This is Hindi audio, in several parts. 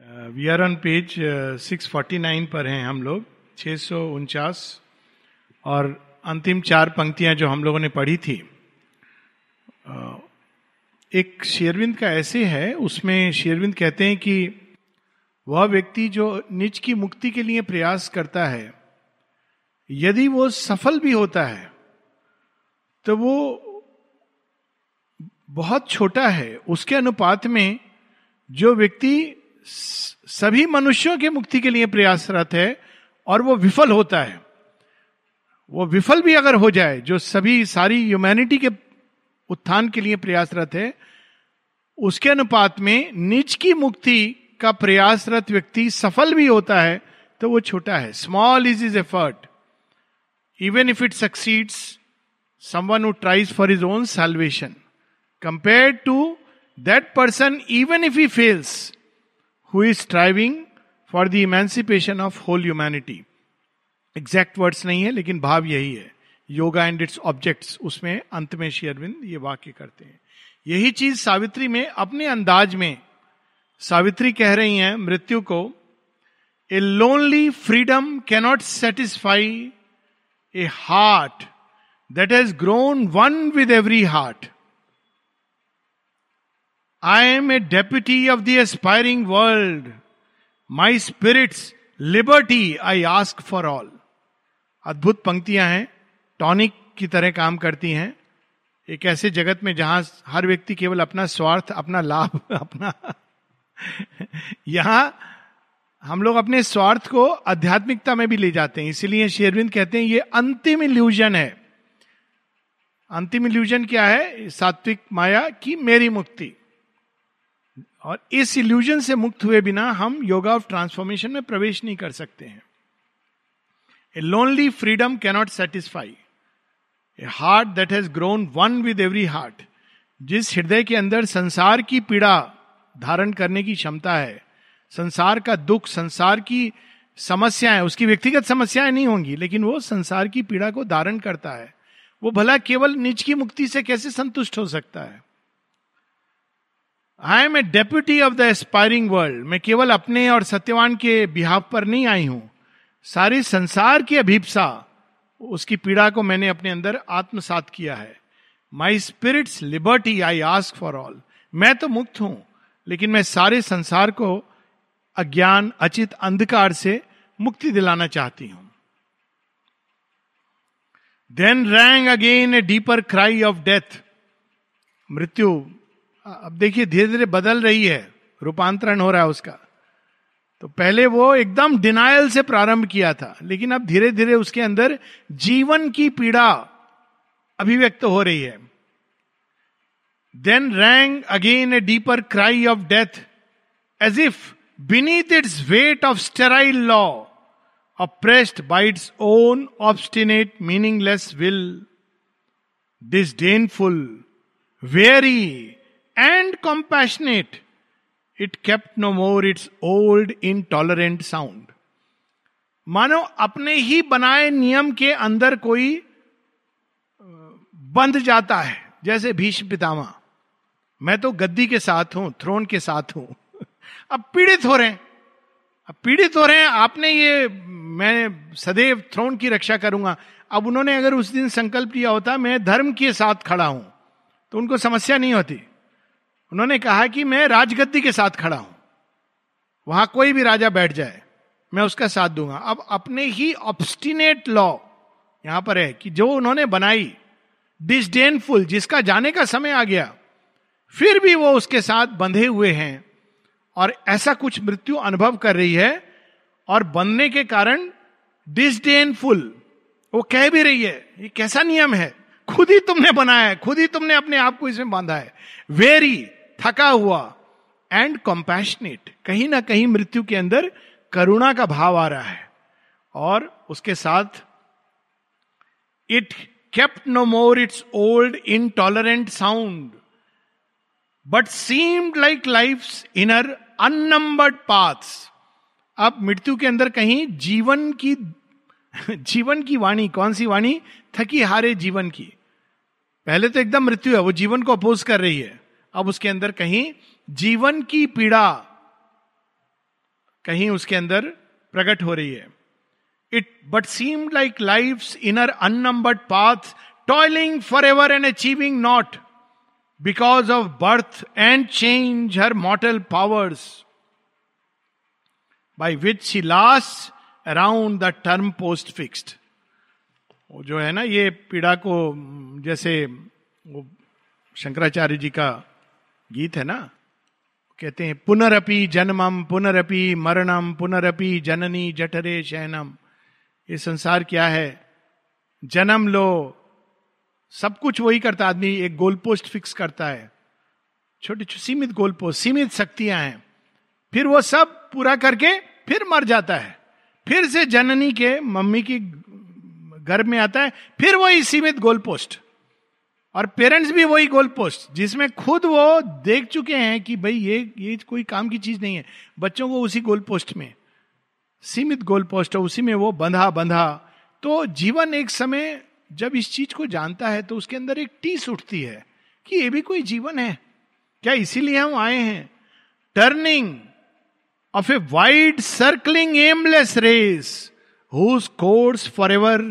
We are on page six forty nine पर हैं हम लोग छः सौ उनचास। और अंतिम चार पंक्तियाँ जो हम लोगों ने पढ़ी थी uh, एक शेरविंद का ऐसे है उसमें शेरविंद कहते हैं कि वह व्यक्ति जो निज की मुक्ति के लिए प्रयास करता है यदि वो सफल भी होता है तो वो बहुत छोटा है। उसके अनुपात में जो व्यक्ति सभी मनुष्यों के मुक्ति के लिए प्रयासरत है और वो विफल होता है। वो विफल भी अगर हो जाए, जो सभी सारी ह्यूमैनिटी के उत्थान के लिए प्रयासरत है, उसके अनुपात में निज की मुक्ति का प्रयासरत व्यक्ति सफल भी होता है तो वो छोटा है। Small is is effort even if it succeeds someone who tries for is own salvation compare to that person even if he fails who is striving for the emancipation of whole humanity exact words नहीं है, लेकिन भाव यही है। योगा एंड इट्स ऑब्जेक्ट्स उसमें अंत में श्री अरविंद ये वाक्य करते हैं। यही चीज़ सावित्री में, अपने अंदाज में सावित्री कह रही हैं मृत्यु को a lonely freedom cannot satisfy a heart that has grown one with every heart I am a deputy of the aspiring world my spirit's liberty I ask for all अद्भुत पंक्तियाँ हैं। टॉनिक की तरह काम करती हैं। एक ऐसे जगत में जहाँ हर व्यक्ति केवल अपना स्वार्थ, अपना लाभ, अपना यहाँ हम लोग अपने स्वार्थ को आध्यात्मिकता में भी ले जाते हैं। इसीलिए शेरविंद कहते हैं, ये अंतिम इल्यूजन है। अंतिम इल्यूजन क्या है? सात्विक माया की मेरी मुक्ति। और इस इल्यूजन से मुक्त हुए बिना हम योगा ऑफ़ ट्रांसफॉर्मेशन में प्रवेश नहीं कर सकते हैं। A lonely freedom cannot satisfy a heart that has grown one with every heart जिस हृदय के अंदर संसार की पीड़ा धारण करने की क्षमता है, संसार का दुख, संसार की समस्याएँ, उसकी व्यक्तिगत समस्याएँ नहीं होंगी, लेकिन वो संसार की पीड़ा को धारण करता है। वो भला केवल निज की मुक्ति से कैसे संतुष्ट हो सकता है? I am a deputy of the aspiring world मैं केवल अपने और सत्यवान के बिहाव पर नहीं आई हूँ। सारे संसार की अभिप्सा, उसकी पीड़ा को मैंने अपने अंदर आत्मसात किया है। My spirit's liberty I ask for all मैं तो मुक्त हूँ, लेकिन मैं सारे संसार को अज्ञान, अचित, अंधकार से मुक्ति दिलाना चाहती हूँ। Then rang again a deeper cry of death मृत्यु अब देखिए धीरे धीरे बदल रही है, रूपांतरण हो रहा है उसका। तो पहले वो एकदम डिनायल से प्रारंभ किया था, लेकिन अब धीरे धीरे उसके अंदर जीवन की पीड़ा अभिव्यक्त हो रही है। Then rang again a deeper cry of death as if beneath its weight of sterile law oppressed by its own obstinate meaningless will disdainful very and compassionate it kept no more its old intolerant sound मानो अपने ही बनाए नियम के अंदर कोई बंध जाता है, जैसे भीष्म पितामह। मैं तो गद्दी के साथ हूँ, थ्रोन के साथ हूँ। अब पीड़ित हो रहे हैं। अब पीड़ित हो रहे हैं, आपने ये, मैं सदैव थ्रोन की रक्षा करूँगा। अब उन्होंने अगर उस दिन संकल्प लिया होता, मैं धर्म के साथ खड़ा हूँ तो उनको समस्या नहीं होती। उन्होंने कहा कि मैं राजगद्दी के साथ खड़ा हूँ। वहाँ कोई भी राजा बैठ जाए, मैं उसका साथ दूँगा। अब अपने ही ऑब्स्टिनेट लॉ यहाँ पर है कि जो उन्होंने बनाई डिसडेनफुल जिसका जाने का समय आ गया, फिर भी वो उसके साथ बंधे हुए हैं और ऐसा कुछ मृत्यु अनुभव कर रही है और बनने के कारण डिसडेनफुल वो कह भी रही है, ये कैसा नियम है? खुद ही तुमने बनाया है, खुद ही तुमने अपने आप को इसमें बांधा है। वेरी थका हुआ एंड कॉम्पैशनेट कहीं ना कहीं मृत्यु के अंदर करुणा का भाव आ रहा है। और उसके साथ it kept no more its old intolerant sound but seemed like life inner unnumbered paths अब मृत्यु के अंदर कहीं जीवन की जीवन की वाणी, कौन सी वाणी? थकी हारे जीवन की। पहले तो एकदम मृत्यु है, वो जीवन को अपोज कर रही है। अब उसके अंदर कहीं जीवन की पीड़ा कहीं उसके अंदर प्रकट हो रही है। It but seem like life inner unnumbered path toiling for ever and achieving not because of birth and change her mortal powers by which she last around the term post fixed जो है ना, ये पीड़ा को, जैसे वो शंकराचार्य जी का गीत है ना? कहते हैं पुनरअपि जन्मम पुनरअपि मरणम पुनरअपि जननी जठरे शयनम. ये संसार क्या है? जन्म लो, सब कुछ वही करता आदमी, एक गोल पोस्ट फिक्स करता है। छोटे सीमित गोल पोस्ट, सीमित शक्तियाँ हैं। फिर वो सब पूरा करके फिर मर जाता है। फिर से जननी के मम्मी की गर्भ में आता है, फिर वही सीमित गोल पोस्ट। और पेरेंट्स भी वही गोल पोस्ट जिसमें खुद वो देख चुके हैं कि भाई ये ये कोई काम की चीज़ नहीं है। बच्चों को उसी गोल पोस्ट में, सीमित गोल पोस्ट है उसी में वो बंधा बंधा। तो जीवन एक समय जब इस चीज़ को जानता है तो उसके अंदर एक टीस उठती है कि ये भी कोई जीवन है। क्या इसीलिए हम आए हैं? Turning of a wide circling aimless race whose course for ever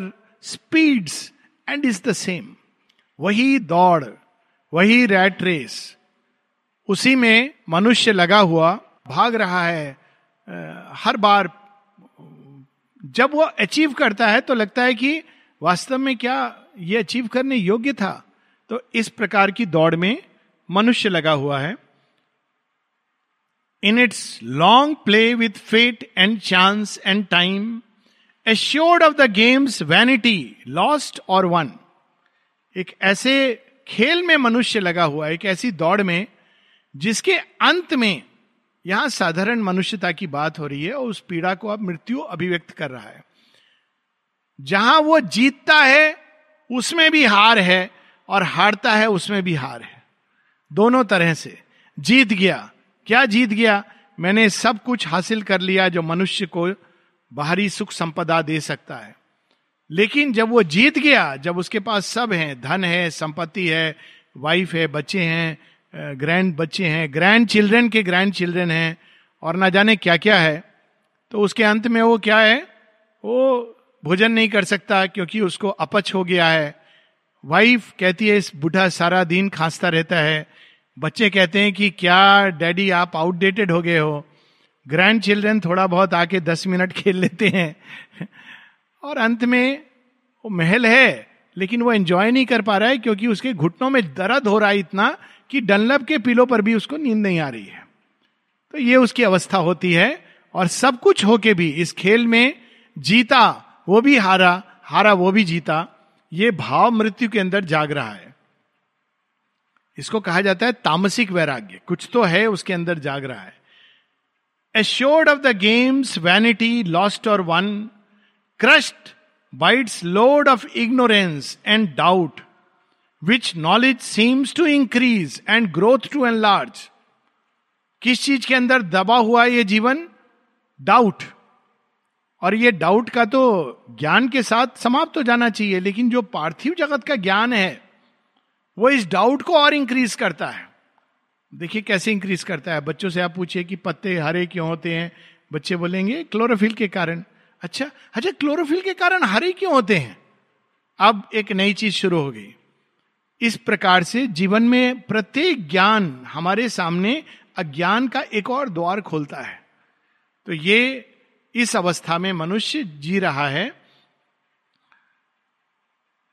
speeds and is the same वही दौड़, वही रैट रेस उसी में मनुष्य लगा हुआ भाग रहा है हर बार। जब वो अचीव करता है तो लगता है कि वास्तव में क्या ये अचीव करने योग्य था? तो इस प्रकार की दौड़ में मनुष्य लगा हुआ है। In its long play with fate and chance and time assured of the game's vanity lost or won एक ऐसे खेल में मनुष्य लगा हुआ है, एक ऐसी दौड़ में, जिसके अंत में यहाँ साधारण मनुष्यता की बात हो रही है और उस पीड़ा को अब मृत्यु अभिव्यक्त कर रहा है। जहाँ वो जीतता है, उसमें भी हार है और हारता है, उसमें भी हार है। दोनों तरह से। जीत गया। क्या जीत गया? मैंने सब कुछ हासिल कर लिया जो मनुष्य को बाहरी सुख संपदा दे सकता है। लेकिन जब वो जीत गया, जब उसके पास सब है, धन है, संपत्ति है वाइफ है, बच्चे हैं ग्रैंड बच्चे हैं ग्रैंड चिल्ड्रन के ग्रैंड चिल्ड्रन हैं, और ना जाने क्या क्या है तो उसके अंत में वो क्या है? वो भोजन नहीं कर सकता क्योंकि उसको अपच हो गया है। वाइफ कहती है, इस बूढ़ा सारा दिन खांसता रहता है। बच्चे कहते हैं कि, क्या डैडी आप आउटडेटेड हो गए हो? ग्रैंड चिल्ड्रन थोड़ा बहुत आके दस मिनट खेल लेते हैं। और अंत में वो महल है, लेकिन वो एंजॉय नहीं कर पा रहा है क्योंकि उसके घुटनों में दर्द हो रहा है इतना कि डनलब के पिलो पर भी उसको नींद नहीं आ रही है। तो ये उसकी अवस्था होती है और सब कुछ होके भी इस खेल में जीता, वो भी हारा हारा वो भी जीता, ये भाव मृत्यु के अंदर जाग रहा है। इसको कहा जाता है तामसिक वैराग्य। कुछ तो है, उसके अंदर जाग रहा है। Assured of the game's vanity lost or won crushed by its load of ignorance and doubt, which knowledge seems to increase and growth to enlarge. किस चीज़ के अंदर दबा हुआ है ये जीवन? डाउट और ये डाउट का तो ज्ञान के साथ समाप्त हो जाना चाहिए लेकिन जो पार्थिव जगत का ज्ञान है वो इस डाउट को और इंक्रीज करता है। देखिए कैसे इंक्रीज करता है। बच्चों से आप पूछिए कि पत्ते हरे क्यों होते हैं? बच्चे बोलेंगे क्लोरोफिल के कारण। अच्छा अच्छा क्लोरोफिल के कारण हरे क्यों होते हैं? अब एक नई चीज़ शुरू हो गई। इस प्रकार से जीवन में प्रत्येक ज्ञान हमारे सामने अज्ञान का एक और द्वार खोलता है। तो ये इस अवस्था में मनुष्य जी रहा है।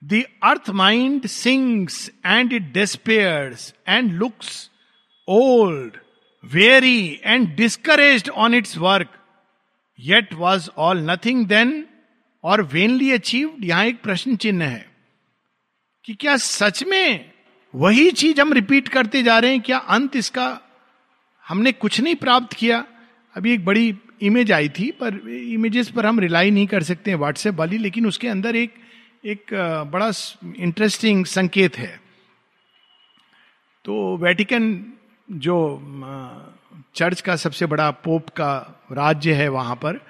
The earth mind sings and it despairs and looks old very and discourage on its work yet was all nothing then और वेनली अचीव्ड यहाँ एक प्रश्न चिन्ह है कि क्या सच में वही चीज़ हम रिपीट करते जा रहे हैं? क्या अंत इसका हमने कुछ नहीं प्राप्त किया? अभी एक बड़ी इमेज आई थी, पर इमेजेस पर हम रिलाई नहीं कर सकते हैं व्हाट्सएप वाली, लेकिन उसके अंदर एक एक बड़ा इंटरेस्टिंग संकेत है। तो वेटिकन जो चर्च का सबसे बड़ा पोप का राज्य है वहाँ पर।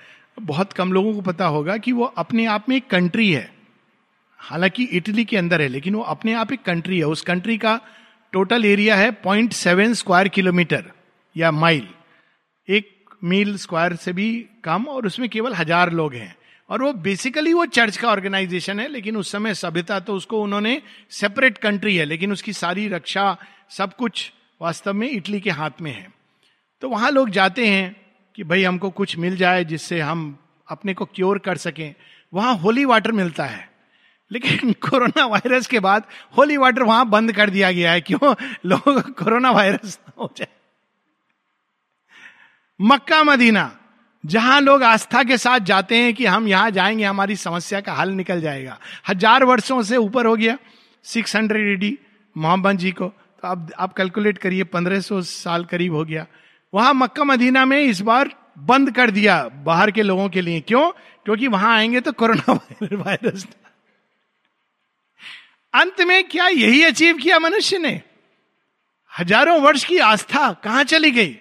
बहुत कम लोगों को पता होगा कि वो अपने आप में एक कंट्री है। हालाँकि इटली के अंदर है, लेकिन वो अपने आप एक कंट्री है। उस कंट्री का टोटल एरिया है पॉइंट सेवन स्क्वायर किलोमीटर या माइल एक मील स्क्वायर से भी कम और उसमें केवल हज़ार लोग हैं। और वो बेसिकली वो चर्च का ऑर्गेनाइजेशन है, लेकिन उस समय सभ्यता तो उसको उन्होंने सेपरेट कंट्री है, लेकिन उसकी सारी रक्षा सब कुछ वास्तव में इटली के हाथ में है। तो वहाँ लोग जाते हैं कि भाई हमको कुछ मिल जाए जिससे हम अपने को क्योर कर सकें। वहाँ होली वाटर मिलता है। लेकिन कोरोना वायरस के बाद होली वाटर वहाँ बंद कर दिया गया है। क्यों? लोग कोरोना वायरस हो जाए। मक्का, मदीना, जहाँ लोग आस्था के साथ जाते हैं कि हम यहाँ जाएँगे, हमारी समस्या का हल निकल जाएगा। हज़ार वर्षों से ऊपर हो गया six hundred AD Muhammad ji को। तो अब, आप कैलकुलेट करिए, पंद्रह सौ साल करीब हो गया। वहाँ मक्का मदीना में इस बार बंद कर दिया बाहर के लोगों के लिए। क्यों? क्योंकि वहाँ आएँगे तो कोरोना वायरस अंत में क्या यही अचीव किया मनुष्य ने? हज़ारों वर्ष की आस्था कहाँ चली गई?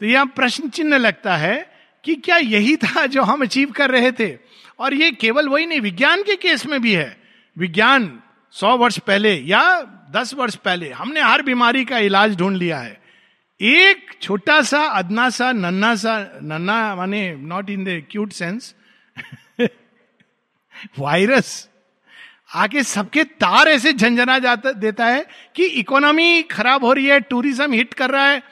तो यह प्रश्न चिन्ह लगता है कि क्या यही था जो हम अचीव कर रहे थे? और ये केवल वही नहीं, विज्ञान के केस में भी है। विज्ञान सौ वर्ष पहले या दस वर्ष पहले हमने हर बीमारी का इलाज ढूंढ लिया है। एक छोटा सा, अदना सा, नन्ना सा, नन्ना माने not in the cute sense virus आके सबके तार ऐसे झंझना जाता, देता है कि इकोनॉमी खराब हो रही है टूरिज़्म हिट कर रहा है।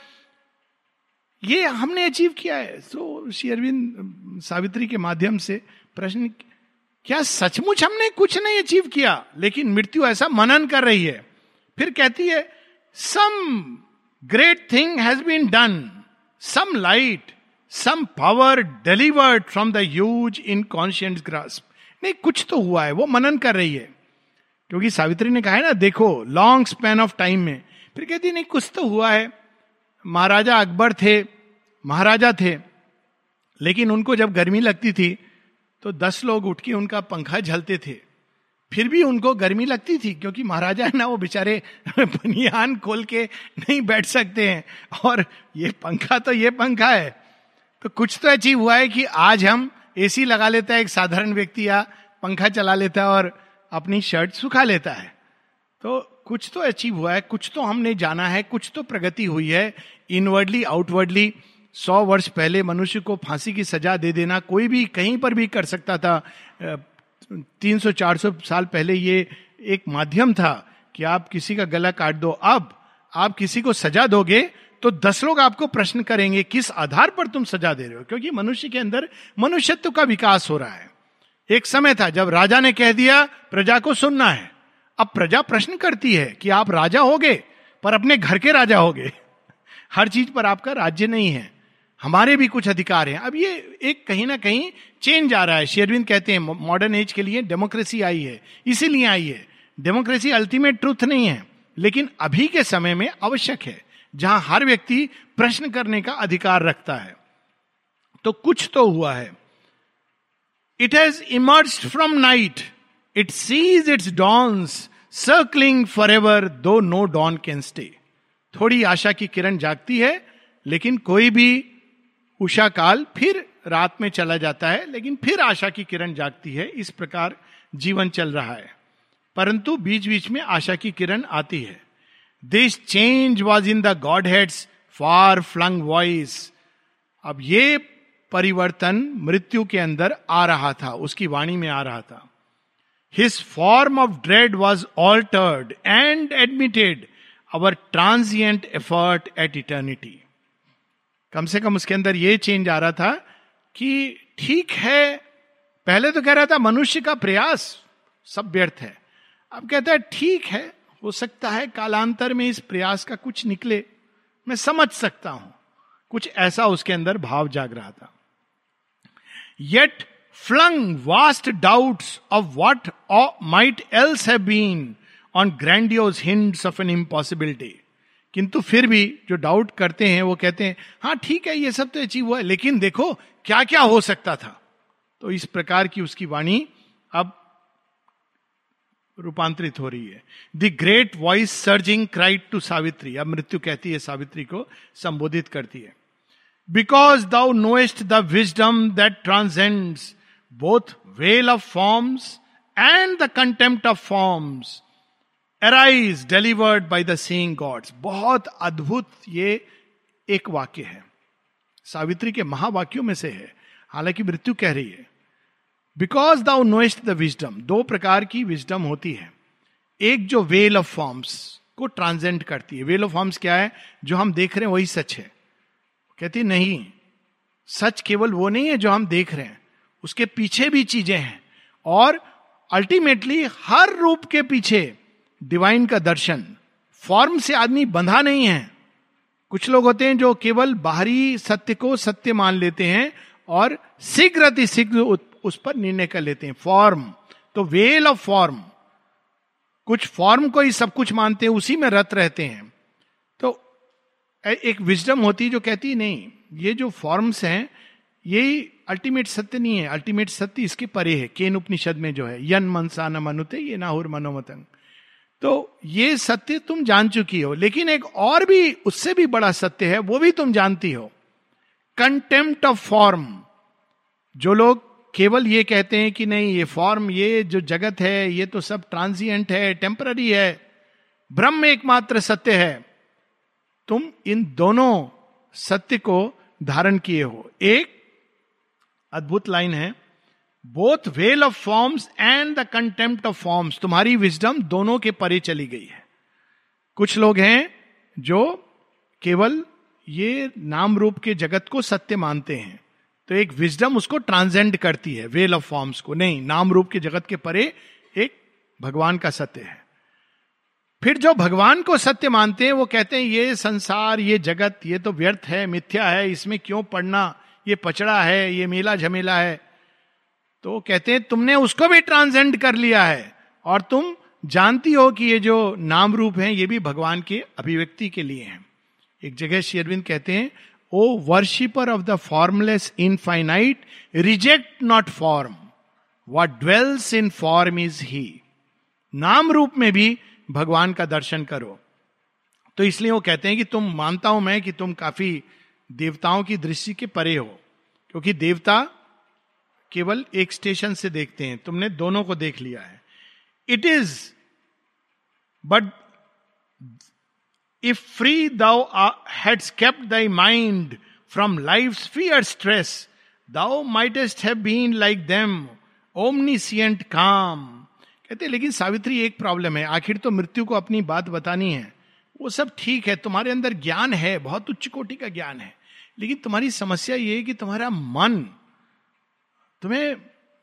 ये हमने अचीव किया है। सो श्री अरविंद, सावित्री के माध्यम से प्रश्न, क्या सचमुच हमने कुछ नहीं अचीव किया, लेकिन मृत्यु ऐसा मनन कर रही है? फिर कहती है, some great thing has been done some light some power delivered from the use inconscient's grasp नहीं, कुछ तो हुआ है, वो मनन कर रही है। क्योंकि सावित्री ने कहा है ना, देखो लॉन्ग स्पैन ऑफ़ टाइम में। फिर कहती नहीं, कुछ तो हुआ है। महाराजा अकबर थे, महाराजा थे। लेकिन उनको जब गर्मी लगती थी तो दस लोग उठ के उनका पंखा झलते थे। फिर भी उनको गर्मी लगती थी, क्योंकि महाराजा है ना, वो बेचारे बनियान खोल के नहीं बैठ सकते हैं। और ये पंखा तो ये पंखा है। तो कुछ तो अचीव हुआ है कि आज हम एसी लगा लेता है एक साधारण व्यक्ति या पंखा चला लेता है और अपनी शर्ट सुखा लेता है। तो कुछ तो अचीव हुआ है, कुछ तो हमने जाना है, कुछ तो प्रगति हुई है। इनवर्डली, आउटवर्डली, सौ वर्ष पहले मनुष्य को फांसी की सजा दे देना कोई भी कहीं पर भी कर सकता था। तीन सौ चार सौ साल पहले ये एक माध्यम था कि आप किसी का गला काट दो। अब आप किसी को सजा दोगे तो दस लोग आपको प्रश्न करेंगे, किस आधार पर तुम सजा दे रहे हो? क्योंकि मनुष्य के अंदर मनुष्यत्व का विकास हो रहा है। एक समय था जब राजा ने कह दिया, प्रजा को सुनना है। अब प्रजा प्रश्न करती है कि आप राजा होगे पर अपने घर के राजा होगे। हर चीज़ पर आपका राज्य नहीं है। हमारे भी कुछ अधिकार हैं। अब ये एक कहीं ना कहीं चेंज आ रहा है। शेरविंद कहते हैं मॉडर्न एज के लिए डेमोक्रेसी आई है, इसीलिए आई है। डेमोक्रेसी अल्टीमेट ट्रूथ नहीं है, लेकिन अभी के समय में आवश्यक है, जहाँ हर व्यक्ति प्रश्न करने का अधिकार रखता है। तो कुछ तो हुआ है। It has emerge from night it sees its dawns circling for ever though no dawn can stay थोड़ी आशा की किरण जागती है, लेकिन कोई भी उषा काल फिर रात में चला जाता है, लेकिन फिर आशा की किरण जागती है। इस प्रकार जीवन चल रहा है। परंतु बीच बीच में आशा की किरण आती है। This change was in the godhead's far flung voice अब ये परिवर्तन मृत्यु के अंदर आ रहा था, उसकी वाणी में आ रहा था। His form of dread was altered and admitted our transient effort at eternity कम से कम उसके अंदर यह चेंज आ रहा था कि ठीक है, पहले तो कह रहा था मनुष्य का प्रयास सब व्यर्थ है। अब कहता है ठीक है, हो सकता है कालांतर में इस प्रयास का कुछ निकले। मैं समझ सकता हूँ। कुछ ऐसा उसके अंदर भाव जाग रहा था। Yet flung vast doubts of what might else have been on grandiose hints of an impossibility किंतु फिर भी जो डाउट करते हैं, वो कहते हैं हाँ ठीक है, ये सब तो अचीव हुआ है, लेकिन देखो क्या क्या हो सकता था? तो इस प्रकार की उसकी वाणी अब रूपांतरित हो रही है। The great voice surging cried to Savitri अब मृत्यु कहती है सावित्री को संबोधित करती है। Because thou knowest the wisdom that transcends both veil of forms and the contempt of forms arise delivered by the seeing gods बहुत अद्भुत ये एक वाक्य है। सावित्री के महावाक्यों में से है। हालाँकि मृत्यु कह रही है। Because thou knowest the wisdom दो प्रकार की विजडम होती है। एक जो वेल ऑफ़ फॉर्म्स को ट्रांसेंड करती है। वेल ऑफ़ फॉर्म्स क्या है? जो हम देख रहे हैं, वही सच है। कहती नहीं, सच केवल वो नहीं है जो हम देख रहे हैं। उसके पीछे भी चीज़ें हैं। और अल्टीमेटली हर रूप के पीछे डिवाइन का दर्शन। फॉर्म से आदमी बंधा नहीं है। कुछ लोग होते हैं जो केवल बाहरी सत्य को सत्य मान लेते हैं और शीघ्र अति शीघ्र उस पर निर्णय कर लेते हैं। फॉर्म तो वेल ऑफ़ फॉर्म कुछ फॉर्म को ही सब कुछ मानते हैं, उसी में रत रहते हैं। तो एक विजडम होती जो कहती नहीं, ये जो फॉर्म्स हैं, ये अल्टीमेट सत्य नहीं है। अल्टीमेट सत्य इसके परे है। केन उपनिषद में जो है, यन मनसा न मनुते, ये नाहुर मनोमतंग। तो ये सत्य तुम जान चुकी हो, लेकिन एक और भी, उससे भी बड़ा सत्य है, वो भी तुम जानती हो। कंटेम्प्ट ऑफ़ फॉर्म जो लोग केवल ये कहते हैं कि नहीं, ये फॉर्म ये जो जगत है, ये तो सब ट्रांसिएंट है टेम्पररी है, ब्रह्म एकमात्र सत्य है। तुम इन दोनों सत्य को धारण किए हो। एक अद्भुत लाइन है both veil of forms and the contempt of forms तुम्हारी विजडम दोनों के परे चली गई है। कुछ लोग हैं जो केवल ये नाम रूप के जगत को सत्य मानते हैं। तो एक विजडम उसको ट्रांसेंड करती है वेल ऑफ़ फॉर्म्स को। नहीं, नाम रूप के जगत के परे एक भगवान का सत्य है। फिर जो भगवान को सत्य मानते हैं, वो कहते हैं, ये संसार, ये जगत, ये तो व्यर्थ है, मिथ्या है, इसमें क्यों पढ़ना? ये पचड़ा है, ये मेला झमेला है। तो कहते हैं, तुमने उसको भी ट्रांसेंड कर लिया है और तुम जानती हो कि ये जो नाम रूप है, ये भी भगवान के अभिव्यक्ति के लिए हैं. एक जगह शेरविंद कहते हैं, O worshipper of the formless infinite reject not form what dwells in form is he नाम रूप में भी भगवान का दर्शन करो। तो इसलिए वो कहते हैं कि तुम मानता हूँ मैं कि तुम काफ़ी देवताओं की दृष्टि के परे हो, क्योंकि देवता केवल एक स्टेशन से देखते हैं। तुमने दोनों को देख लिया है। It is but if free thou had kept thy mind from life fear stress thou mightest have been like them omniscient calm कहते लेकिन सावित्री, एक प्रॉब्लम है। आखिर तो मृत्यु को अपनी बात बतानी है। वो सब ठीक है। तुम्हारे अंदर ज्ञान है। बहुत उच्च कोटि का ज्ञान है। लेकिन तुम्हारी समस्या ये है कि तुम्हारा मन तुम्हें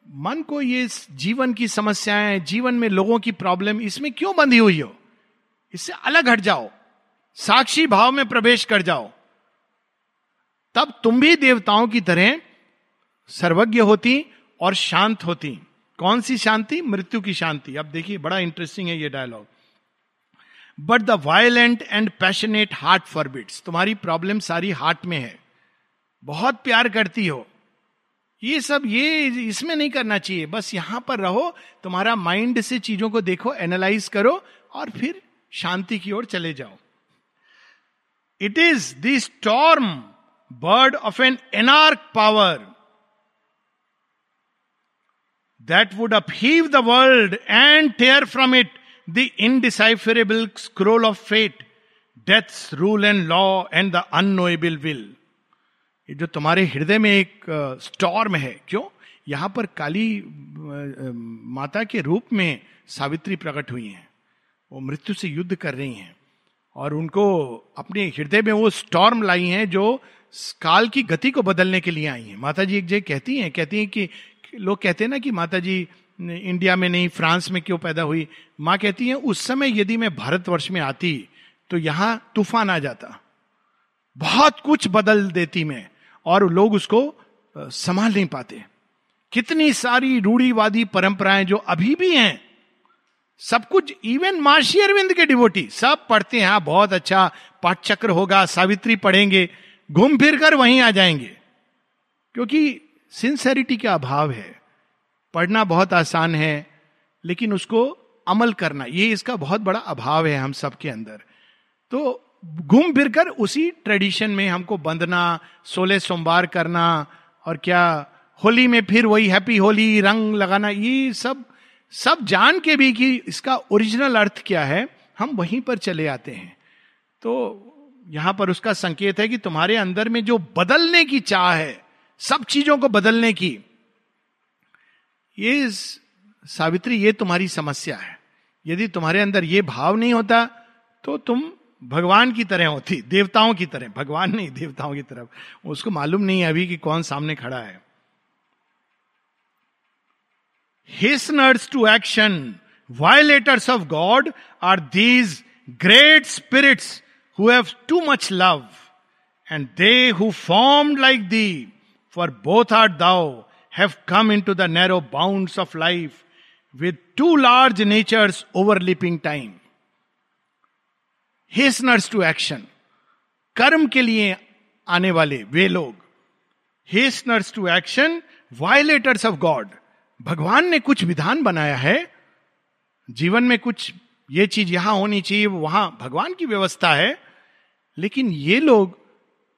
मन को ये जीवन की समस्याएँ, जीवन में लोगों की प्रॉब्लम इसमें क्यों बंधी हुई हो? इससे अलग हट जाओ। साक्षी भाव में प्रवेश कर जाओ। तब तुम भी देवताओं की तरह सर्वज्ञ होती और शांत होती। कौन सी शांति? मृत्यु की शांति। अब देखिए, बड़ा इंटरेस्टिंग है ये dialogue but the violent and passionate heart forbids तुम्हारी प्रॉब्लम सारी हार्ट में है। बहुत प्यार करती हो। ये सब ये इसमें नहीं करना चाहिए। बस यहाँ पर रहो, तुम्हारा माइंड से चीज़ों को देखो एनालाइज करो और फिर शांति की ओर चले जाओ। It is the storm bird of an anarch power that would upheave the world and tear from it the indecipherable scroll of fate death's rule and law and the unknowable will जो तुम्हारे हृदय में एक स्टॉर्म है, क्यों? यहाँ पर काली माता के रूप में सावित्री प्रकट हुई हैं। वो मृत्यु से युद्ध कर रही हैं। और उनको अपने हृदय में वो स्टॉर्म लाई हैं जो काल की गति को बदलने के लिए आई हैं। माता जी एक जगह कहती हैं कहती हैं कि लोग कहते हैं ना कि माता जी इंडिया में नहीं, फ्रांस में क्यों पैदा हुई? माँ कहती हैं, उस समय यदि मैं भारतवर्ष में आती तो यहाँ तूफ़ान आ जाता। बहुत कुछ बदल देती मैं। और लोग उसको संभाल नहीं पाते। कितनी सारी रूढ़ीवादी परंपराएँ जो अभी भी हैं, सब कुछ इवन महर्षि अरविंद के डिवोटी सब पढ़ते हैं हाँ बहुत अच्छा पाठचक्र होगा, सावित्री पढ़ेंगे, घूम फिर कर वहीं आ जाएँगे। क्योंकि सिंसेरिटी का अभाव है। पढ़ना बहुत आसान है, लेकिन उसको अमल करना, ये इसका बहुत बड़ा अभाव है हम सबके अंदर। तो घूम फिर कर उसी ट्रेडिशन में हमको बंधना सोलह सोमवार करना, और क्या होली में फिर वही हैप्पी होली, रंग लगाना, ये सब सब जान के भी कि इसका ओरिजिनल अर्थ क्या है, हम वहीं पर चले आते हैं। तो यहाँ पर उसका संकेत है कि तुम्हारे अंदर में जो बदलने की चाह है, सब चीज़ों को बदलने की, ये सावित्री, ये तुम्हारी समस्या है। यदि तुम्हारे अंदर ये भाव नहीं होता तो तुम भगवान की तरह होती, देवताओं की तरह, भगवान नहीं, देवताओं की तरफ़ उसको मालूम नहीं अभी कि कौन सामने खड़ा है। Hasteners to action violators of God are these great spirits who have too much love and they who form like thee for both are thou have come into the narrow bound of life with too large natures overleaping time Hasteners to action, कर्म के लिए आने वाले वे लोग hasteners to action violators of God भगवान ने कुछ विधान बनाया है जीवन में कुछ ये चीज़ यहाँ होनी चाहिए वहाँ भगवान की व्यवस्था है लेकिन ये लोग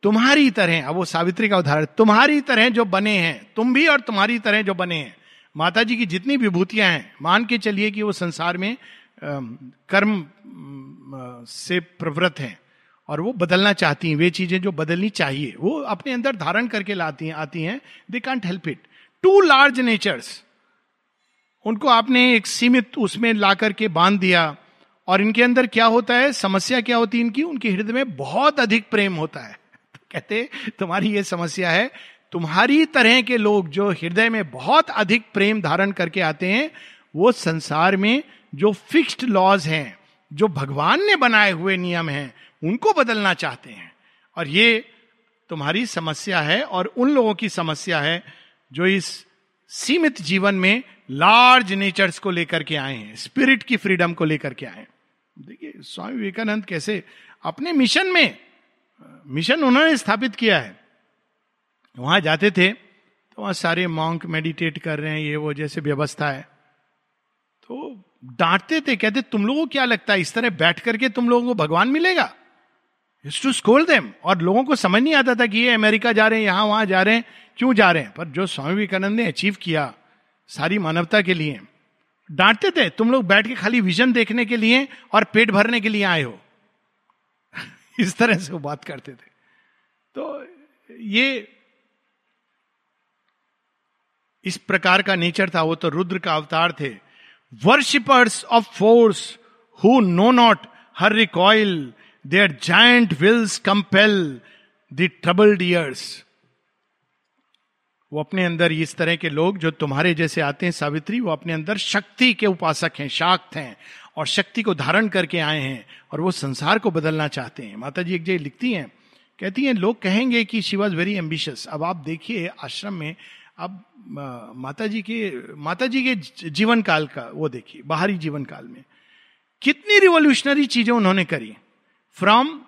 तुम्हारी तरह अब वो सावित्री का उदाहरण तुम्हारी तरह जो बने हैं तुम भी और तुम्हारी तरह जो बने हैं माता जी की जितनी विभूतियाँ हैं मान के चलिए कि वो संसार में कर्म से प्रवृत्त हैं और वो बदलना चाहती हैं, वे चीज़ें जो बदलनी चाहिए, वो अपने अंदर धारण करके लाती हैं, आती हैं they can't help it too large natures उनको आपने एक सीमित उसमें ला करके बाँध दिया और इनके अंदर क्या होता है, समस्या क्या होती है इनकी, उनके हृदय में बहुत अधिक प्रेम होता है। तो कहते, तुम्हारी ये समस्या है, तुम्हारी तरह के लोग जो हृदय में बहुत अधिक प्रेम धारण करके आते हैं, वो संसार में जो फिक्स्ड लॉज हैं, जो भगवान ने बनाए हुए नियम हैं, उनको बदलना चाहते हैं। और ये तुम्हारी समस्या है और उन लोगों की समस्या है जो इस सीमित जीवन में लार्ज नेचर्स को लेकर के आए हैं स्पिरिट की फ्रीडम को लेकर के आए हैं। देखिए, स्वामी विवेकानंद कैसे अपने मिशन में मिशन उन्होंने स्थापित किया है। वहाँ जाते थे तो वहाँ सारे मॉन्क मेडिटेट कर रहे हैं, ये वो जैसे व्यवस्था है। तो डांटते थे, कहते, तुम लोगों को क्या लगता है, इस तरह बैठ करके तुम लोगों को भगवान मिलेगा? टू स्कोल देम और लोगों को समझ नहीं आता था कि ये अमेरिका जा रहे हैं, यहाँ वहाँ जा रहे हैं, क्यों जा रहे हैं? पर जो स्वामी विवेकानंद ने अचीव किया सारी मानवता के लिए, डांटते थे, तुम लोग बैठ के खाली विजन देखने के लिए और पेट भरने के लिए आए हो। इस तरह से वो बात करते थे। तो ये इस प्रकार का नेचर था, वो तो रुद्र का अवतार थे। Worshippers of force who know not her recoil their giant wills compel the troubled years वो अपने अंदर इस तरह के लोग जो तुम्हारे जैसे आते हैं, सावित्री, वो अपने अंदर शक्ति के उपासक हैं, शाक्त हैं और शक्ति को धारण करके आए हैं और वो संसार को बदलना चाहते हैं। माता जी एक जगह लिखती हैं, कहती हैं, लोग कहेंगे कि शी वॉज़ वेरी एम्बिशियस अब आप देखिए आश्रम में अब माता जी के माता जी के जीवन काल का, वो देखिए, बाहरी जीवन काल में। कितनी रिवोल्यूशनरी चीज़ें उन्होंने करी। फ्रॉम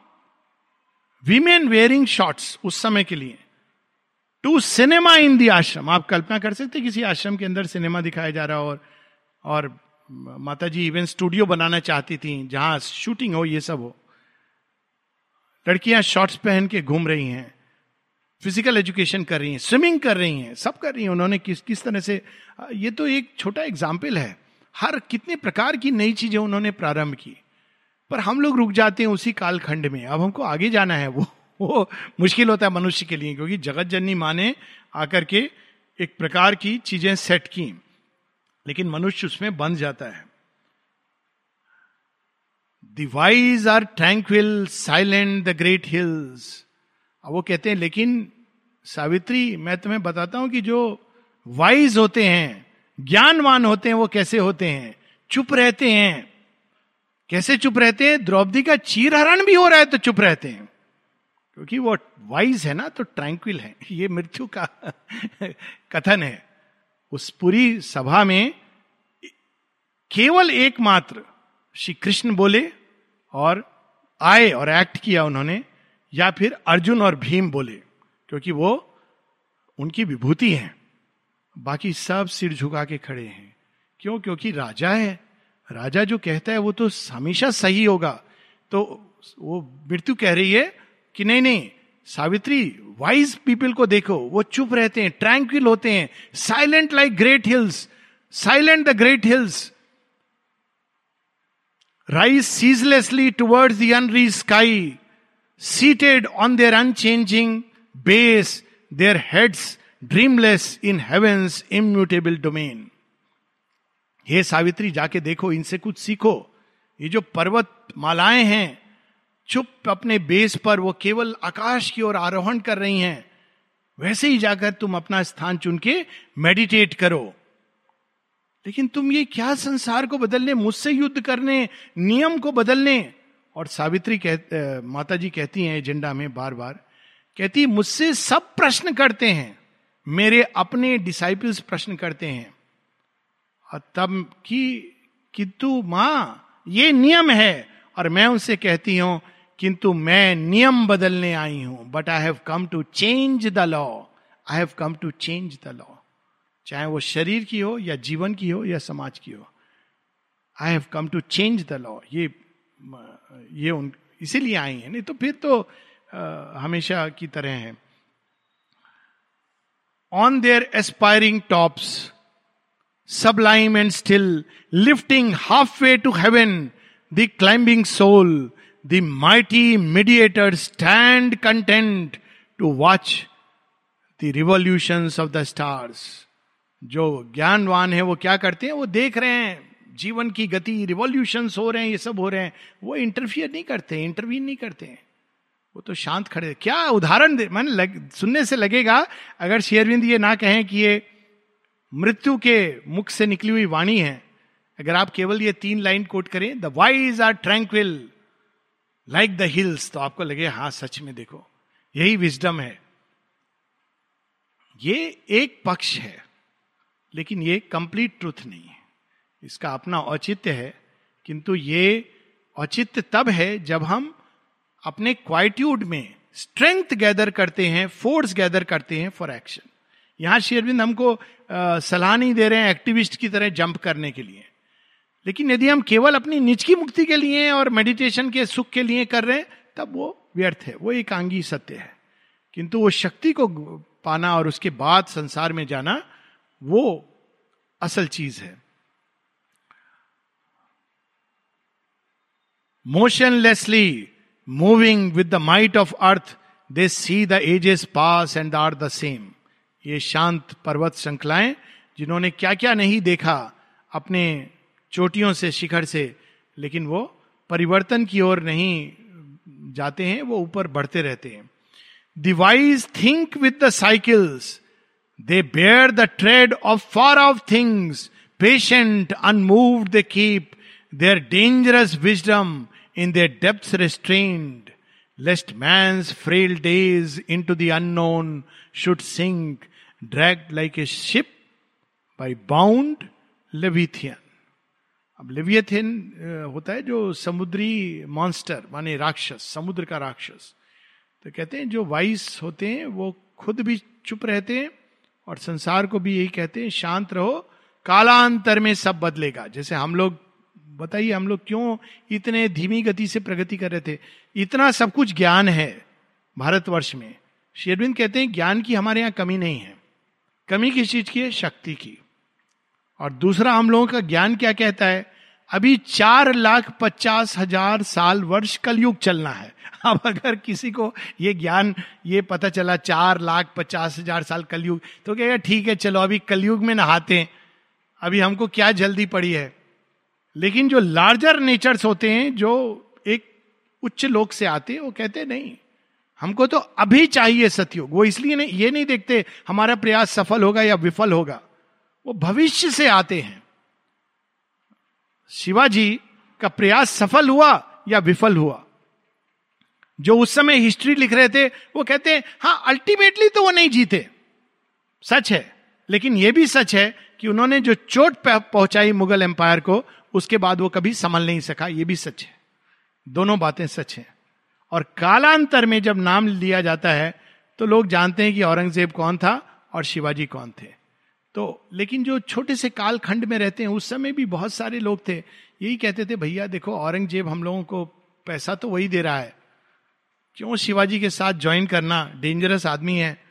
वीमेन वेयरिंग शॉर्ट्स उस समय के लिए टू सिनेमा इन दी आश्रम आप कल्पना कर सकते किसी आश्रम के अंदर सिनेमा दिखाया जा रहा और और माता जी इवन स्टूडियो बनाना चाहती थी, जहाँ शूटिंग हो, ये सब हो। लड़कियाँ शॉर्ट्स पहन के घूम रही हैं। फ़िज़िकल एजुकेशन कर रही हैं स्विमिंग कर रही हैं, सब कर रही हैं। उन्होंने किस किस तरह से ये तो एक छोटा एग्ज़ाम्पल है। हर कितने प्रकार की नई चीज़ें उन्होंने प्रारंभ की। पर हम लोग रुक जाते हैं उसी कालखंड में। अब हमको आगे जाना है। वो वो मुश्किल होता है मनुष्य के लिए, क्योंकि जगत जननी माँ ने आकर के एक प्रकार की चीज़ें सेट की। लेकिन मनुष्य उसमें बंध जाता है। The wise are tranquil silent the great hills वो कहते हैं, लेकिन सावित्री, मैं तुम्हें बताता हूँ कि जो वाइज होते हैं, ज्ञानवान होते हैं, वो कैसे होते हैं? चुप रहते हैं। कैसे चुप रहते हैं? द्रौपदी का चीर हरण भी हो रहा है तो चुप रहते हैं। क्योंकि वो वाइज है ना तो ट्रैंक्विल है। ये मृत्यु का कथन है। उस पूरी सभा में केवल एकमात्र श्री कृष्ण बोले और आए और एक्ट किया उन्होंने। या फिर अर्जुन और भीम बोले, क्योंकि वो उनकी विभूति है। बाकी सब सिर झुका के खड़े हैं। क्यों? क्योंकि राजा है। राजा जो कहता है वो तो हमेशा सही होगा। तो वो मृत्यु कह रही है कि नहीं नहीं, सावित्री वाइज पीपल को देखो। वो चुप रहते हैं ट्रैंक्विल होते हैं। Silent like great hills silent the great hills rise ceaselessly towards the unreached sky seated on their unchanging base, their heads dreamless in heaven's immutable domain. हे सावित्री जाके देखो इनसे कुछ सीखो। ये जो पर्वत मालाएँ हैं चुप अपने बेस पर वो केवल आकाश की ओर आरोहण कर रही हैं। वैसे ही जाकर तुम अपना स्थान चुन के मेडिटेट करो। लेकिन तुम ये क्या संसार को बदलने मुझसे युद्ध करने नियम को बदलने और सावित्री कह माता जी कहती हैं एजेंडा में बार बार कहती मुझसे सब प्रश्न करते हैं, मेरे अपने डिसाइपल्स प्रश्न करते हैं। और तब की, किंतु माँ, ये नियम है। और मैं उनसे कहती हूँ, किंतु मैं नियम बदलने आई हूँ but I have come to change the law I have come to change the law चाहे वो शरीर की हो या जीवन की हो या समाज की हो I have come to change the law ये ये उन इसीलिए आई है। नहीं तो फिर तो आ, हमेशा की तरह है। On their aspiring tops sublime and still lifting half way to heaven the climbing soul the mighty mediator stand content to watch the revolution of the stars जो ज्ञानवान है वो क्या करते हैं? वो देख रहे हैं। जीवन की गति रिवॉल्यूशन हो रहे हैं ये सब हो रहे हैं वो इंटरफियर नहीं करते इंटरवीन नहीं करते हैं। वो तो शांत खड़े क्या उदाहरण दे मैंने लग, सुनने से लगेगा अगर शेयरविंद ये ना कहें कि ये मृत्यु के मुख से निकली हुई वाणी है अगर आप केवल ये तीन लाइन कोट करें the wise are tranquil like the hills तो आपको लगे हाँ सच में देखो यही विजडम है। ये एक पक्ष है लेकिन ये कंप्लीट ट्रूथ नहीं है। इसका अपना औचित्य है। किंतु ये औचित्य तब है जब हम अपने क्वाइट्यूड में स्ट्रेंथ गैदर करते हैं फोर्स गैदर करते हैं फॉर एक्शन यहाँ शेरविंद हमको सलाह नहीं दे रहे हैं एक्टिविस्ट की तरह जंप करने के लिए। लेकिन यदि हम केवल अपनी निज की मुक्ति के लिए और मेडिटेशन के सुख के लिए कर रहे हैं, तब वो व्यर्थ है, वो एकांगी सत्य है। किंतु वो शक्ति को पाना और उसके बाद संसार में जाना, वो असल चीज़ है। Motionlessly moving with the might of earth they see the ages pass and are the same ये शांत पर्वत श्रृंखलाएँ, जिन्होंने क्या क्या नहीं देखा अपने चोटियों से, शिखर से, लेकिन वो परिवर्तन की ओर नहीं जाते हैं, वो ऊपर बढ़ते रहते हैं। The wise think with the cycles they bear the tread of far off things patient unmoved they keep their dangerous wisdom in their depth restrained lest man's frail days into the unknown should sink drag like a ship by leviathan अब लेवियथियन होता है जो समुद्री मॉन्स्टर माने राक्षस, समुद्र का राक्षस। तो कहते हैं जो वाइस होते हैं, वो खुद भी चुप रहते हैं और संसार को भी यही कहते हैं, शांत रहो, कालांतर में सब बदलेगा। जैसे हम लोग बताइए, हम लोग क्यों इतने धीमी गति से प्रगति कर रहे थे? इतना सब कुछ ज्ञान है भारतवर्ष में। शेरविंद कहते हैं, ज्ञान की हमारे यहाँ कमी नहीं है। कमी किस चीज़ की है? शक्ति की। और दूसरा, हम लोगों का ज्ञान क्या कहता है? अभी चार लाख पचास हज़ार साल वर्ष कलयुग चलना है। अब अगर किसी को ये ज्ञान, ये पता चला, चार लाख पचास हज़ार साल कलयुग तो कहेगा, ठीक है, चलो, अभी कलयुग में नहाते हैं। अभी हमको क्या जल्दी पड़ी है? लेकिन जो लार्जर नेचर्स होते हैं, जो एक उच्च लोक से आते हैं, वो कहते नहीं, हमको तो अभी चाहिए सतयुग। वो इसलिए नहीं, ये नहीं देखते, हमारा प्रयास सफल होगा या विफल होगा। वो भविष्य से आते हैं। शिवाजी का प्रयास सफल हुआ या विफल हुआ? जो उस समय हिस्ट्री लिख रहे थे, वो कहते हैं हाँ अल्टीमेटली तो वो नहीं जीते। सच है। लेकिन यह भी सच है कि उन्होंने जो चोट पहुंचाई मुगल एम्पायर को उसके बाद वो कभी संभल नहीं सका, ये भी सच है। दोनों बातें सच हैं। और कालांतर में जब नाम लिया जाता है तो लोग जानते हैं कि औरंगज़ेब कौन था और शिवाजी कौन थे। तो लेकिन जो छोटे से कालखंड में रहते हैं, उस समय भी बहुत सारे लोग थे। यही कहते थे, भैया, देखो, औरंगज़ेब हम लोगों को पैसा तो वही दे रहा है। क्यों शिवाजी के साथ ज्वाइन करना? डेंजरस आदमी है।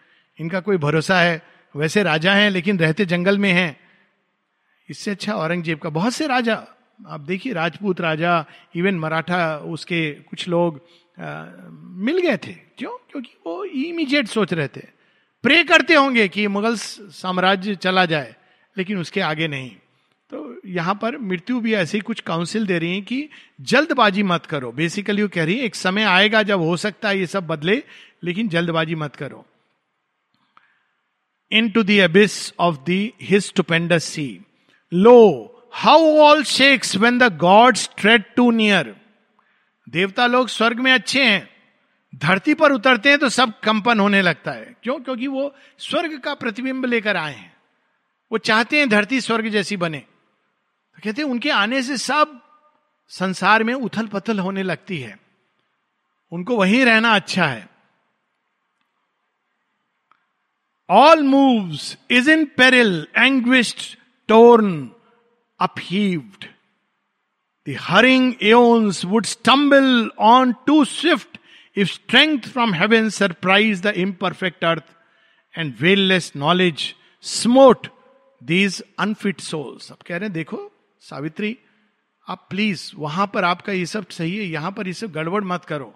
इनका कोई भरोसा है? वैसे राजा हैं, लेकिन रहते जंगल में हैं। इससे अच्छा औरंगज़ेब का बहुत से राजा आप देखिए राजपूत राजा इवन मराठा उसके कुछ लोग आ, मिल गए थे। क्यों? क्योंकि वो इमीडिएट सोच रहे थे। प्रे करते होंगे कि मुगल साम्राज्य चला जाए लेकिन उसके आगे नहीं। तो यहाँ पर मृत्यु भी ऐसे ही कुछ काउंसिल दे रही है कि जल्दबाजी मत करो। बेसिकली वो कह रही है एक समय आएगा जब हो सकता है ये सब बदले लेकिन जल्दबाजी मत करो। Into this of thee his stupendous sea lo how all shakes when the gods tread too near देवता लोग स्वर्ग में अच्छे हैं, धरती पर उतरते हैं तो सब कंपन होने लगता है। क्यों? क्योंकि वो स्वर्ग का प्रतिबिंब लेकर आए हैं। वो चाहते हैं धरती स्वर्ग जैसी बने। तो कहते हैं, उनके आने से सब संसार में उथल पथल होने लगती है। उनको वहीं रहना अच्छा है। All moves is in peril anguished torn upheaved The hurrying aeons would stumble on too swift if strength from heaven surprised the imperfect earth and veilless knowledge smote these unfit souls. अब कह रहे हैं देखो सावित्री आप प्लीज़ वहाँ पर आपका ये सब सही है यहाँ पर ये सब गड़बड़ मत करो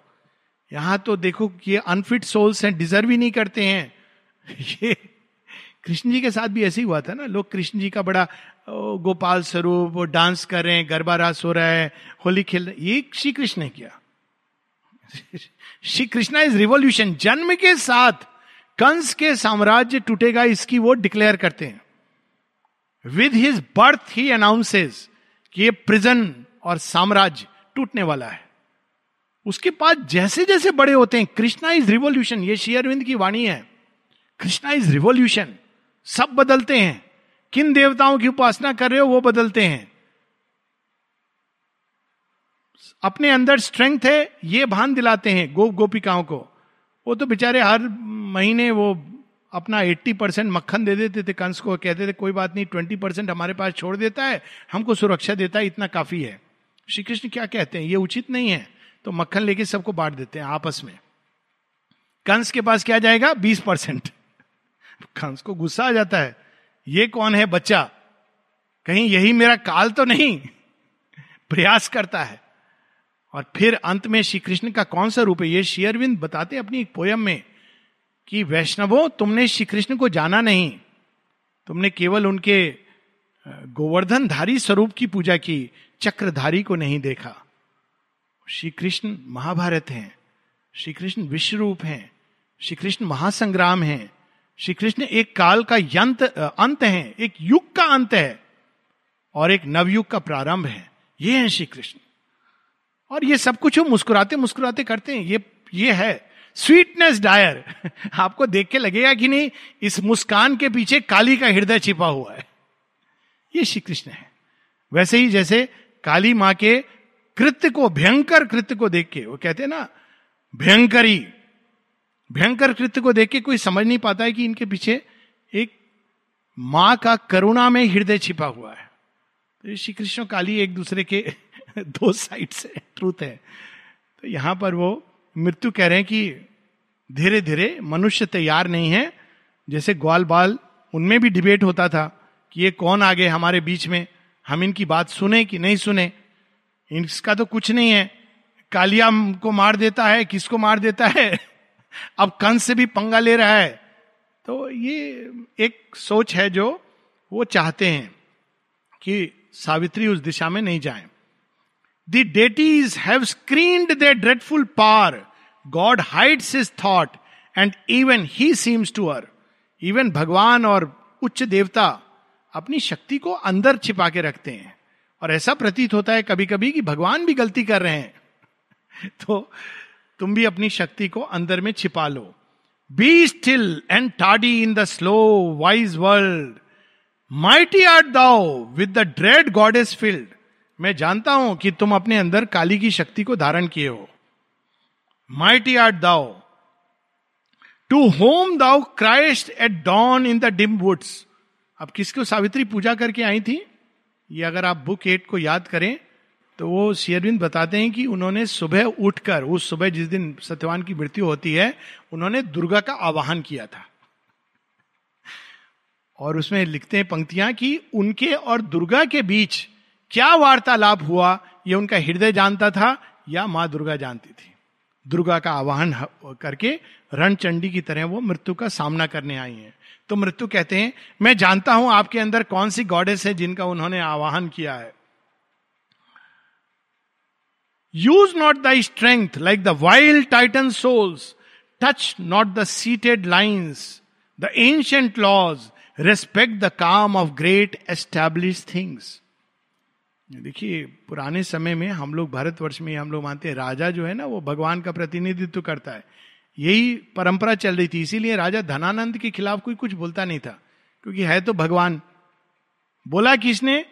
यहाँ तो देखो ये अनफिट सोल्स हैं डिजर्व ही नहीं करते हैं ये कृष्ण जी के साथ भी ऐसे ही हुआ था ना। लोग कृष्ण जी का बड़ा गोपाल स्वरूप, वो डांस कर रहे हैं, गरबा रास हो रहा है, होली खेल रहे ये श्री कृष्ण ने किया। Shri Krishna is revolution. जन्म के साथ कंस के साम्राज्य टूटेगा, इसकी वो डिक्लेयर करते हैं। With his birth he announces कि ये प्रिजन और साम्राज्य टूटने वाला है। उसके बाद जैसे जैसे बड़े होते हैं, कृष्णा इज़ रिवोल्यूशन। ये शेयरविंद की वाणी है। Krishna is revolution. सब बदलते हैं। किन देवताओं की उपासना कर रहे हो, वो बदलते हैं। अपने अंदर स्ट्रेंथ है, ये भान दिलाते हैं गोप गोपिकाओं को। वो तो बेचारे हर महीने वो अपना 80 परसेंट मक्खन दे देते थे, कंस को कहते थे, कोई बात नहीं 20 परसेंट हमारे पास छोड़ देता है, हमको सुरक्षा देता है, इतना काफ़ी है। श्री कृष्ण क्या कहते हैं, ये उचित नहीं है। तो मक्खन लेके सबको बांट देते हैं आपस में। कंस के पास क्या जाएगा? 20 परसेंट कंस को गुस्सा आ जाता है। ये कौन है बच्चा? कहीं यही मेरा काल तो नहीं? प्रयास करता है। और फिर अंत में श्री कृष्ण का कौन सा रूप है? ये शेयरविंद बताते अपनी एक पोयम में कि, वैष्णवो, तुमने श्री कृष्ण को जाना नहीं। तुमने केवल उनके गोवर्धन धारी स्वरूप की पूजा की, चक्रधारी को नहीं देखा। श्री कृष्ण महाभारत हैं। श्री कृष्ण विश्व रूप हैं। श्री कृष्ण महासंग्राम हैं। श्री कृष्ण एक काल का यंत अंत है, एक युग का अंत है और एक नवयुग का प्रारंभ है। ये है श्री कृष्ण और ये सब कुछ वो मुस्कुराते मुस्कुराते करते हैं। ये ये है स्वीटनेस डायर आपको देख के लगेगा कि नहीं, इस मुस्कान के पीछे काली का हृदय छिपा हुआ है। ये श्री कृष्ण है। वैसे ही जैसे काली माँ के कृत्य को, भयंकर कृत्य को देख के, वो कहते हैं ना, भयंकरी भयंकर कृत्य को देख के कोई समझ नहीं पाता है कि इनके पीछे एक माँ का करुणा में हृदय छिपा हुआ है। तो श्री कृष्ण काली एक दूसरे के दो साइड से ट्रूथ है। तो यहाँ पर वो मृत्यु कह रहे हैं कि धीरे धीरे मनुष्य तैयार नहीं है। जैसे ग्वाल बाल उनमें भी डिबेट होता था कि ये कौन आ गए हमारे बीच में, हम इनकी बात सुने कि नहीं सुने। इसका तो कुछ नहीं है। कालिया को मार देता है, किसको मार देता है? अब कंस से भी पंगा ले रहा है। तो ये एक सोच है जो वो चाहते हैं कि सावित्री उस दिशा में नहीं जाए। They have screened the dreadful far god hides his thought and even he seems to err even भगवान और उच्च देवता अपनी शक्ति को अंदर छिपा के रखते हैं। और ऐसा प्रतीत होता है कभी कभी कि भगवान भी गलती कर रहे हैं। तो तुम भी अपनी शक्ति को अंदर में छिपा लो। Be still and Tadi in the slow wise world mighty art thou with the dread god is filled मैं जानता हूँ कि तुम अपने अंदर काली की शक्ति को धारण किए हो। Mighty art thou to whom thou criedst at dawn in the dim woods अब किसको सावित्री पूजा करके आई थी? ये अगर आप बुक एट को याद करें तो वो शेयरविंद बताते हैं कि उन्होंने सुबह उठकर, उस सुबह जिस दिन सत्यवान की मृत्यु होती है, उन्होंने दुर्गा का आवाहन किया था। और उसमें लिखते हैं पंक्तियाँ कि उनके और दुर्गा के बीच क्या वार्तालाप हुआ, ये उनका हृदय जानता था या माँ दुर्गा जानती थी। दुर्गा का आवाहन करके रणचंडी की तरह वो मृत्यु का सामना करने आई हैं। तो मृत्यु कहते हैं, मैं जानता हूँ आपके अंदर कौन सी गॉडेस है जिनका उन्होंने आवाहन किया है। Use not the strength like the wild titan souls touch not the seated lines the ancient laws respect the calm of great established things देखिए, पुराने समय में हम लोग भारतवर्ष में, हम लोग मानते हैं, राजा जो है ना, वो भगवान का प्रतिनिधित्व करता है। यही परंपरा चल रही थी, इसीलिए राजा धनानंद के खिलाफ कोई कुछ बोलता नहीं था, क्योंकि है तो भगवान। बोला किसने?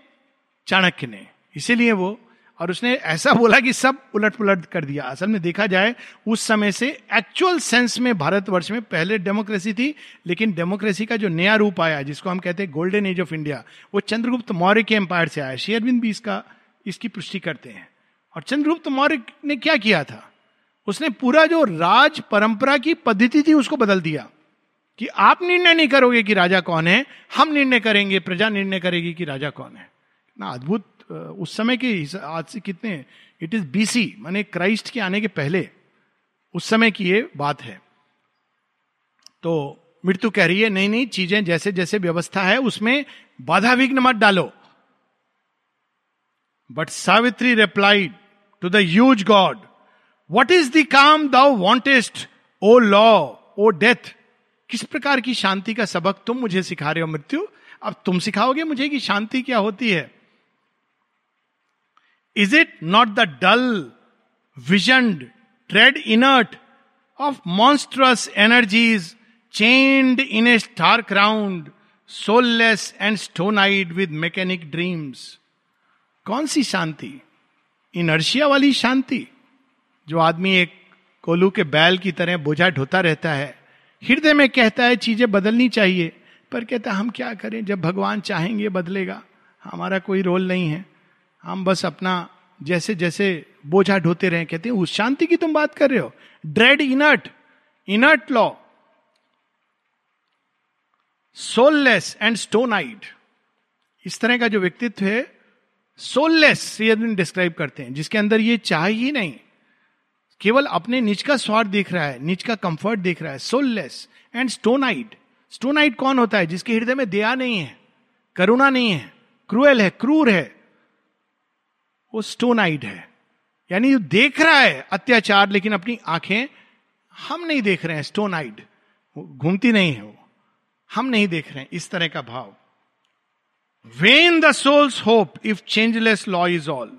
चाणक्य ने। इसीलिए वो और उसने ऐसा बोला कि सब उलट पुलट कर दिया। असल में देखा जाए, उस समय से एक्चुअल सेंस में भारतवर्ष में पहले डेमोक्रेसी थी, लेकिन डेमोक्रेसी का जो नया रूप आया, जिसको हम कहते हैं गोल्डन एज ऑफ़ इंडिया वो चंद्रगुप्त मौर्य के एम्पायर से आया। शेयरबिंद भी इसका, इसकी पुष्टि करते हैं। और चंद्रगुप्त मौर्य ने क्या किया था? उसने पूरा जो राज परंपरा की पद्धति थी, उसको बदल दिया कि आप निर्णय नहीं करोगे कि राजा कौन है, हम निर्णय करेंगे, प्रजा निर्णय करेगी कि राजा कौन है। ना अद्भुत उस समय के आज से कितने इट इज़ बीसी माने क्राइस्ट के आने के पहले उस समय की ये बात है। तो मृत्यु कह रही है, नहीं नहीं, चीज़ें जैसे जैसे व्यवस्था है, उसमें बाधा विघ्न मत डालो। But Savitri replied to the huge god what is the calm thou wantest O law O death किस प्रकार की शांति का सबक तुम मुझे सिखा रहे हो मृत्यु? अब तुम सिखाओगे मुझे कि शांति क्या होती है? Is it not the dull vision tread inert of monstrous energies chained in a star crowned soulless and stone eyed with mechanic dreams कौन सी शांति? इनर्शिया वाली शांति, जो आदमी एक कोलू के बैल की तरह बोझा ढोता रहता है। हृदय में कहता है, चीज़ें बदलनी चाहिए। पर कहता है, हम क्या करें? जब भगवान चाहेंगे, बदलेगा। हमारा कोई रोल नहीं है। हम बस अपना जैसे जैसे बोझा ढोते रहे, कहते हैं, उस शांति की तुम बात कर रहे हो। Dread inert inert law soulless and stone eyed इस तरह का जो व्यक्तित्व है सोललेस श्री डिस्क्राइब करते हैं, जिसके अंदर ये चाह ही नहीं। केवल अपने निज का स्वार्थ देख रहा है, निज का कंफर्ट देख रहा है soulless and stone eyed stone eyed कौन होता है, जिसके हृदय में दया नहीं है, करुणा नहीं है क्रूएल है, क्रूर है वो स्टोन आइड है। यानी देख रहा है अत्याचार, लेकिन अपनी आँखें हम नहीं देख रहे हैं स्टोन आइड घूमती नहीं है वो। हम नहीं देख रहे हैं, इस तरह का भाव। When the soul's hope if changeless law is all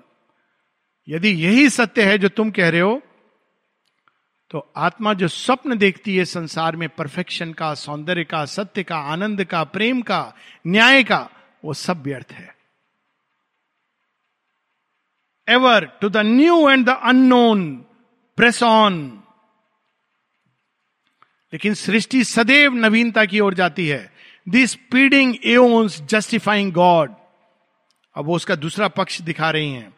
यदि यही सत्य है जो तुम कह रहे हो तो आत्मा जो स्वप्न देखती है संसार में परफेक्शन का, सौंदर्य का, सत्य का, आनंद का, प्रेम का, न्याय का, वो सब व्यर्थ है। Ever to the new and the unknown, press on. लेकिन सृष्टि सदैव नवीनता की ओर जाती है। This speeding aeons justifying god अब वो उसका दूसरा पक्ष दिखा रही हैं।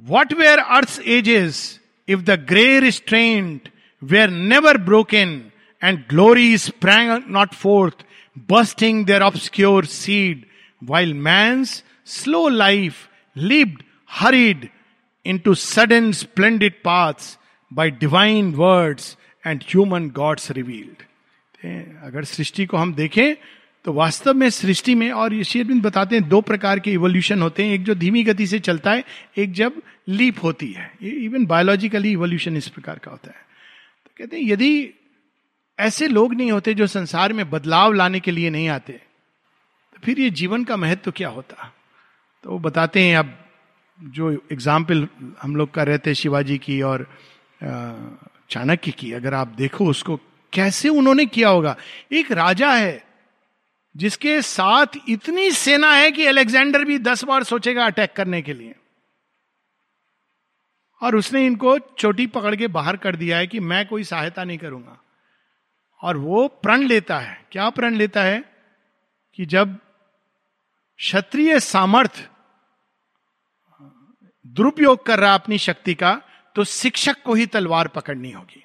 What were earth ages if the grey restraint were never broken and glory sprang not forth bursting their obscure seed while man's slow life lived, hurried into sudden splendid paths by divine words and human gods revealed. अगर सृष्टि को हम देखें तो वास्तव में सृष्टि में और शेरबिंद बताते हैं दो प्रकार के इवोल्यूशन होते हैं। एक जो धीमी गति से चलता है एक जब लीप होती है। इवन बायोलॉजिकली इवोल्यूशन इस प्रकार का होता है। तो कहते हैं यदि ऐसे लोग नहीं होते जो संसार में बदलाव लाने के लिए नहीं आते तो फिर ये जीवन का महत्व तो क्या होता? तो वो बताते हैं अब जो एग्ज़ाम्पल हम लोग कर रहे थे शिवाजी की और चाणक्य की, अगर आप देखो उसको कैसे उन्होंने किया होगा। एक राजा है जिसके साथ इतनी सेना है कि अलेक्जेंडर भी दस बार सोचेगा अटैक करने के लिए। और उसने इनको चोटी पकड़ के बाहर कर दिया है कि मैं कोई सहायता नहीं करूँगा। और वो प्रण लेता है। क्या प्रण लेता है? कि जब क्षत्रिय सामर्थ्य दुरुपयोग कर रहा अपनी शक्ति का तो शिक्षक को ही तलवार पकड़नी होगी।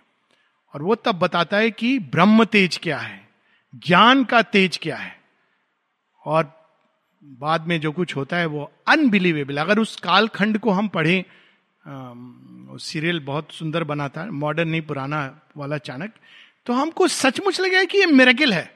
और वो तब बताता है कि ब्रह्म तेज क्या है, ज्ञान का तेज क्या है। और बाद में जो कुछ होता है वो अनबिलीवेबल अगर उस कालखंड को हम पढ़ें सीरियल बहुत सुंदर बना था मॉडर्न नहीं, पुराना वाला चाणक तो हमको सचमुच लगे कि ये मेरेकिल है।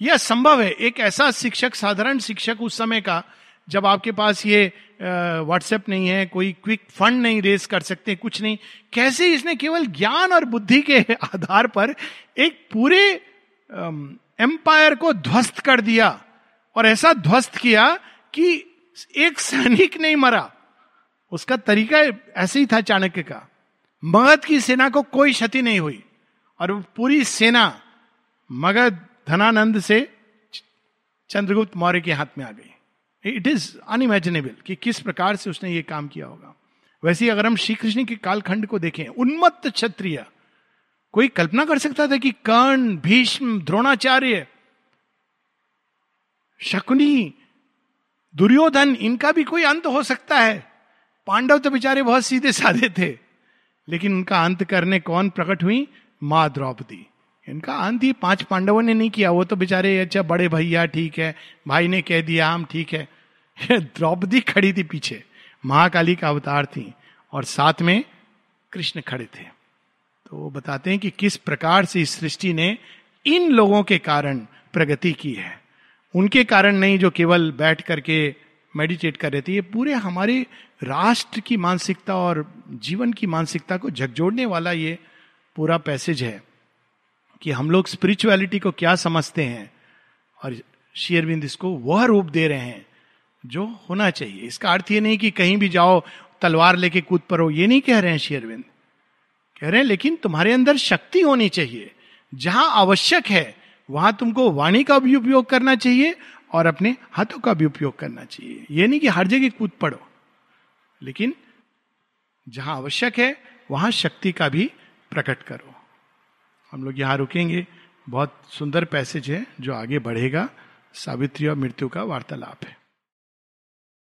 यह संभव है। एक ऐसा शिक्षक, साधारण शिक्षक उस समय का, जब आपके पास ये व्हाट्सएप नहीं है, कोई क्विक फंड नहीं रेस कर सकते, कुछ नहीं। कैसे इसने केवल ज्ञान और बुद्धि के आधार पर एक पूरे एम्पायर को ध्वस्त कर दिया और ऐसा ध्वस्त किया कि एक सैनिक नहीं मरा। उसका तरीका ऐसे ही था चाणक्य का। मगध की सेना को कोई क्षति नहीं हुई और पूरी सेना मगध धनानंद से चंद्रगुप्त मौर्य के हाथ में आ गई। इट इज़ अनइमेजिनेबल कि किस प्रकार से उसने ये काम किया होगा। वैसे अगर हम श्री कृष्ण के कालखंड को देखें, उन्मत्त क्षत्रिय, कोई कल्पना कर सकता था कि कर्ण, भीष्म, द्रोणाचार्य, शकुनी, दुर्योधन, इनका भी कोई अंत हो सकता है? पांडव तो बेचारे बहुत सीधे साधे थे, लेकिन उनका अंत करने कौन प्रकट हुई? माँ द्रौपदी। इनका अंत ही पाँच पांडवों ने नहीं किया। वो तो बेचारे अच्छा बड़े भैया ठीक है, भाई ने कह दिया, हम ठीक है। द्रौपदी खड़ी थी पीछे, महाकाली का अवतार थी और साथ में कृष्ण खड़े थे। तो वो बताते हैं कि किस प्रकार से इस सृष्टि ने इन लोगों के कारण प्रगति की है। उनके कारण नहीं जो केवल बैठ करके मेडिटेट कर रहे थे, ये पूरे हमारे राष्ट्र की मानसिकता और जीवन की मानसिकता को झकझोड़ने वाला ये पूरा पैसेज है। कि हम लोग स्पिरिचुअलिटी को क्या समझते हैं और शेयरबिंद इसको वह रूप दे रहे हैं जो होना चाहिए। इसका अर्थ ये नहीं कि कहीं भी जाओ, तलवार लेके कूद पड़ो ये नहीं कह रहे हैं शेयरबिंद कह रहे हैं, लेकिन तुम्हारे अंदर शक्ति होनी चाहिए। जहाँ आवश्यक है, वहाँ तुमको वाणी का भी उपयोग करना चाहिए और अपने हाथों का भी उपयोग करना चाहिए। ये नहीं कि हर जगह कूद पड़ो। लेकिन जहाँ आवश्यक है, वहाँ शक्ति का भी प्रकट करो। हम लोग यहाँ रुकेंगे। बहुत सुंदर पैसेज है जो आगे बढ़ेगा। सावित्री और मृत्यु का वार्तालाप है।